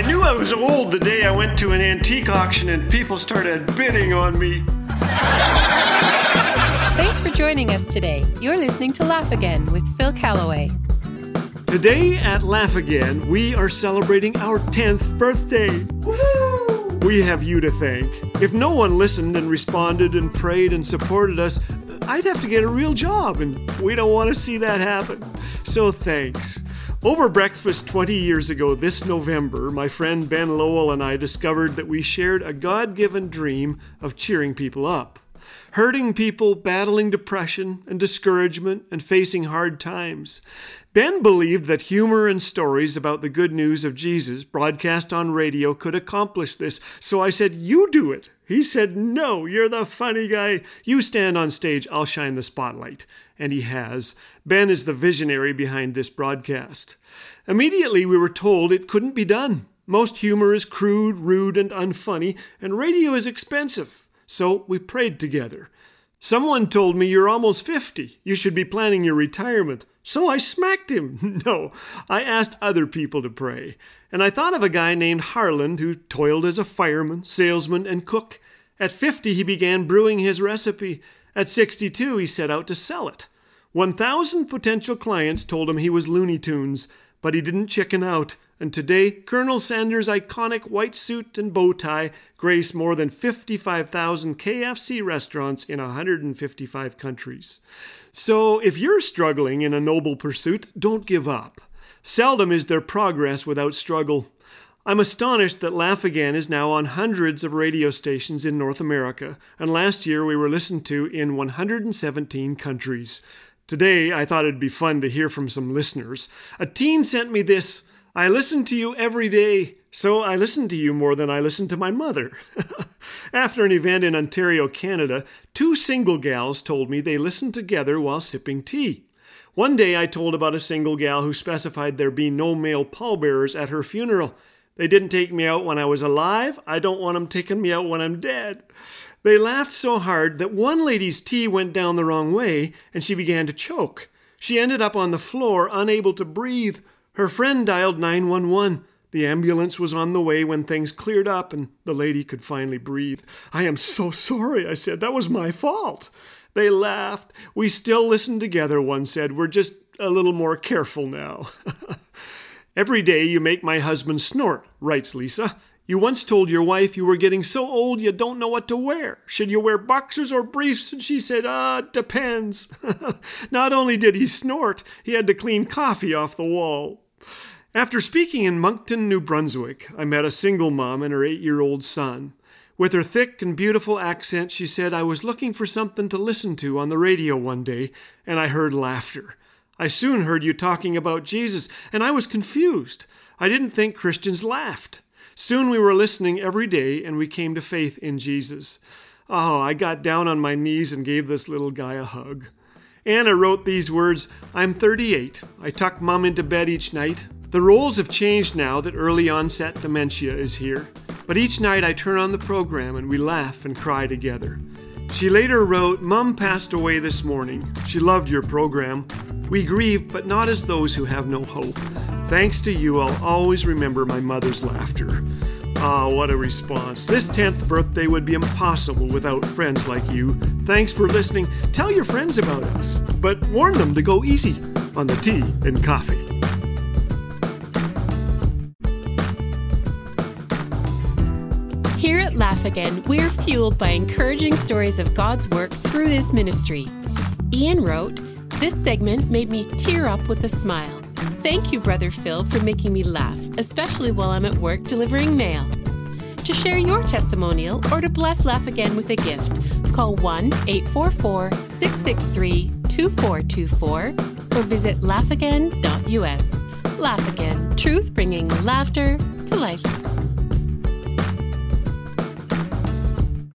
I knew I was old the day I went to an antique auction and people started bidding on me. Thanks for joining us today. You're listening to Laugh Again with Phil Callaway. Today at Laugh Again, we are celebrating our 10th birthday. We have you to thank. If no one listened and responded and prayed and supported us, I'd have to get a real job, and we don't want to see that happen. So thanks. Over breakfast 20 years ago this November, my friend Ben Lowell and I discovered that we shared a God given dream of cheering people up. Hurting people battling depression and discouragement and facing hard times. Ben believed that humor and stories about the good news of Jesus broadcast on radio could accomplish this, so I said, You do it. He said, No, you're the funny guy. You stand on stage, I'll shine the spotlight. And he has. Ben is the visionary behind this broadcast. Immediately, we were told it couldn't be done. Most humor is crude, rude, and unfunny, and radio is expensive. So we prayed together. Someone told me you're almost 50. You should be planning your retirement. So I smacked him. No, I asked other people to pray. And I thought of a guy named Harland who toiled as a fireman, salesman, and cook. At 50, he began brewing his recipe. At 62, he set out to sell it. 1,000 potential clients told him he was Looney Tunes, but he didn't chicken out. And today, Colonel Sanders' iconic white suit and bow tie grace more than 55,000 KFC restaurants in 155 countries. So, if you're struggling in a noble pursuit, don't give up. Seldom is there progress without struggle. I'm astonished that Laugh Again is now on hundreds of radio stations in North America, and last year we were listened to in 117 countries. Today, I thought it'd be fun to hear from some listeners. A teen sent me this I listen to you every day, so I listen to you more than I listen to my mother. After an event in Ontario, Canada, two single gals told me they listened together while sipping tea. One day I told about a single gal who specified there be no male pallbearers at her funeral. They didn't take me out when I was alive. I don't want 'em taking me out when I'm dead. They laughed so hard that one lady's tea went down the wrong way and she began to choke. She ended up on the floor, unable to breathe. Her friend dialed 911. The ambulance was on the way when things cleared up and the lady could finally breathe. I am so sorry, I said. That was my fault. They laughed. We still listen together, one said. We're just a little more careful now. Every day you make my husband snort, writes Lisa. You once told your wife you were getting so old you don't know what to wear. Should you wear boxers or briefs? And she said, Ah, depends. Not only did he snort, he had to clean coffee off the wall. After speaking in Moncton, New Brunswick, I met a single mom and her eight year old son. With her thick and beautiful accent, she said, I was looking for something to listen to on the radio one day, and I heard laughter. I soon heard you talking about Jesus, and I was confused. I didn't think Christians laughed. Soon we were listening every day and we came to faith in Jesus. Oh, I got down on my knees and gave this little guy a hug. Anna wrote these words I'm 38. I tuck mom into bed each night. The roles have changed now that early onset dementia is here. But each night I turn on the program and we laugh and cry together. She later wrote, Mom passed away this morning. She loved your program. We grieve, but not as those who have no hope. Thanks to you, I'll always remember my mother's laughter. Ah, what a response. This 10th birthday would be impossible without friends like you. Thanks for listening. Tell your friends about us, but warn them to go easy on the tea and coffee. Here at Laugh Again, we're fueled by encouraging stories of God's work through this ministry. Ian wrote, This segment made me tear up with a smile. Thank you, Brother Phil, for making me laugh, especially while I'm at work delivering mail. To share your testimonial or to bless Laugh Again with a gift, call 1 844 663 2424 or visit laughagain.us. Laugh Again, truth bringing laughter to life.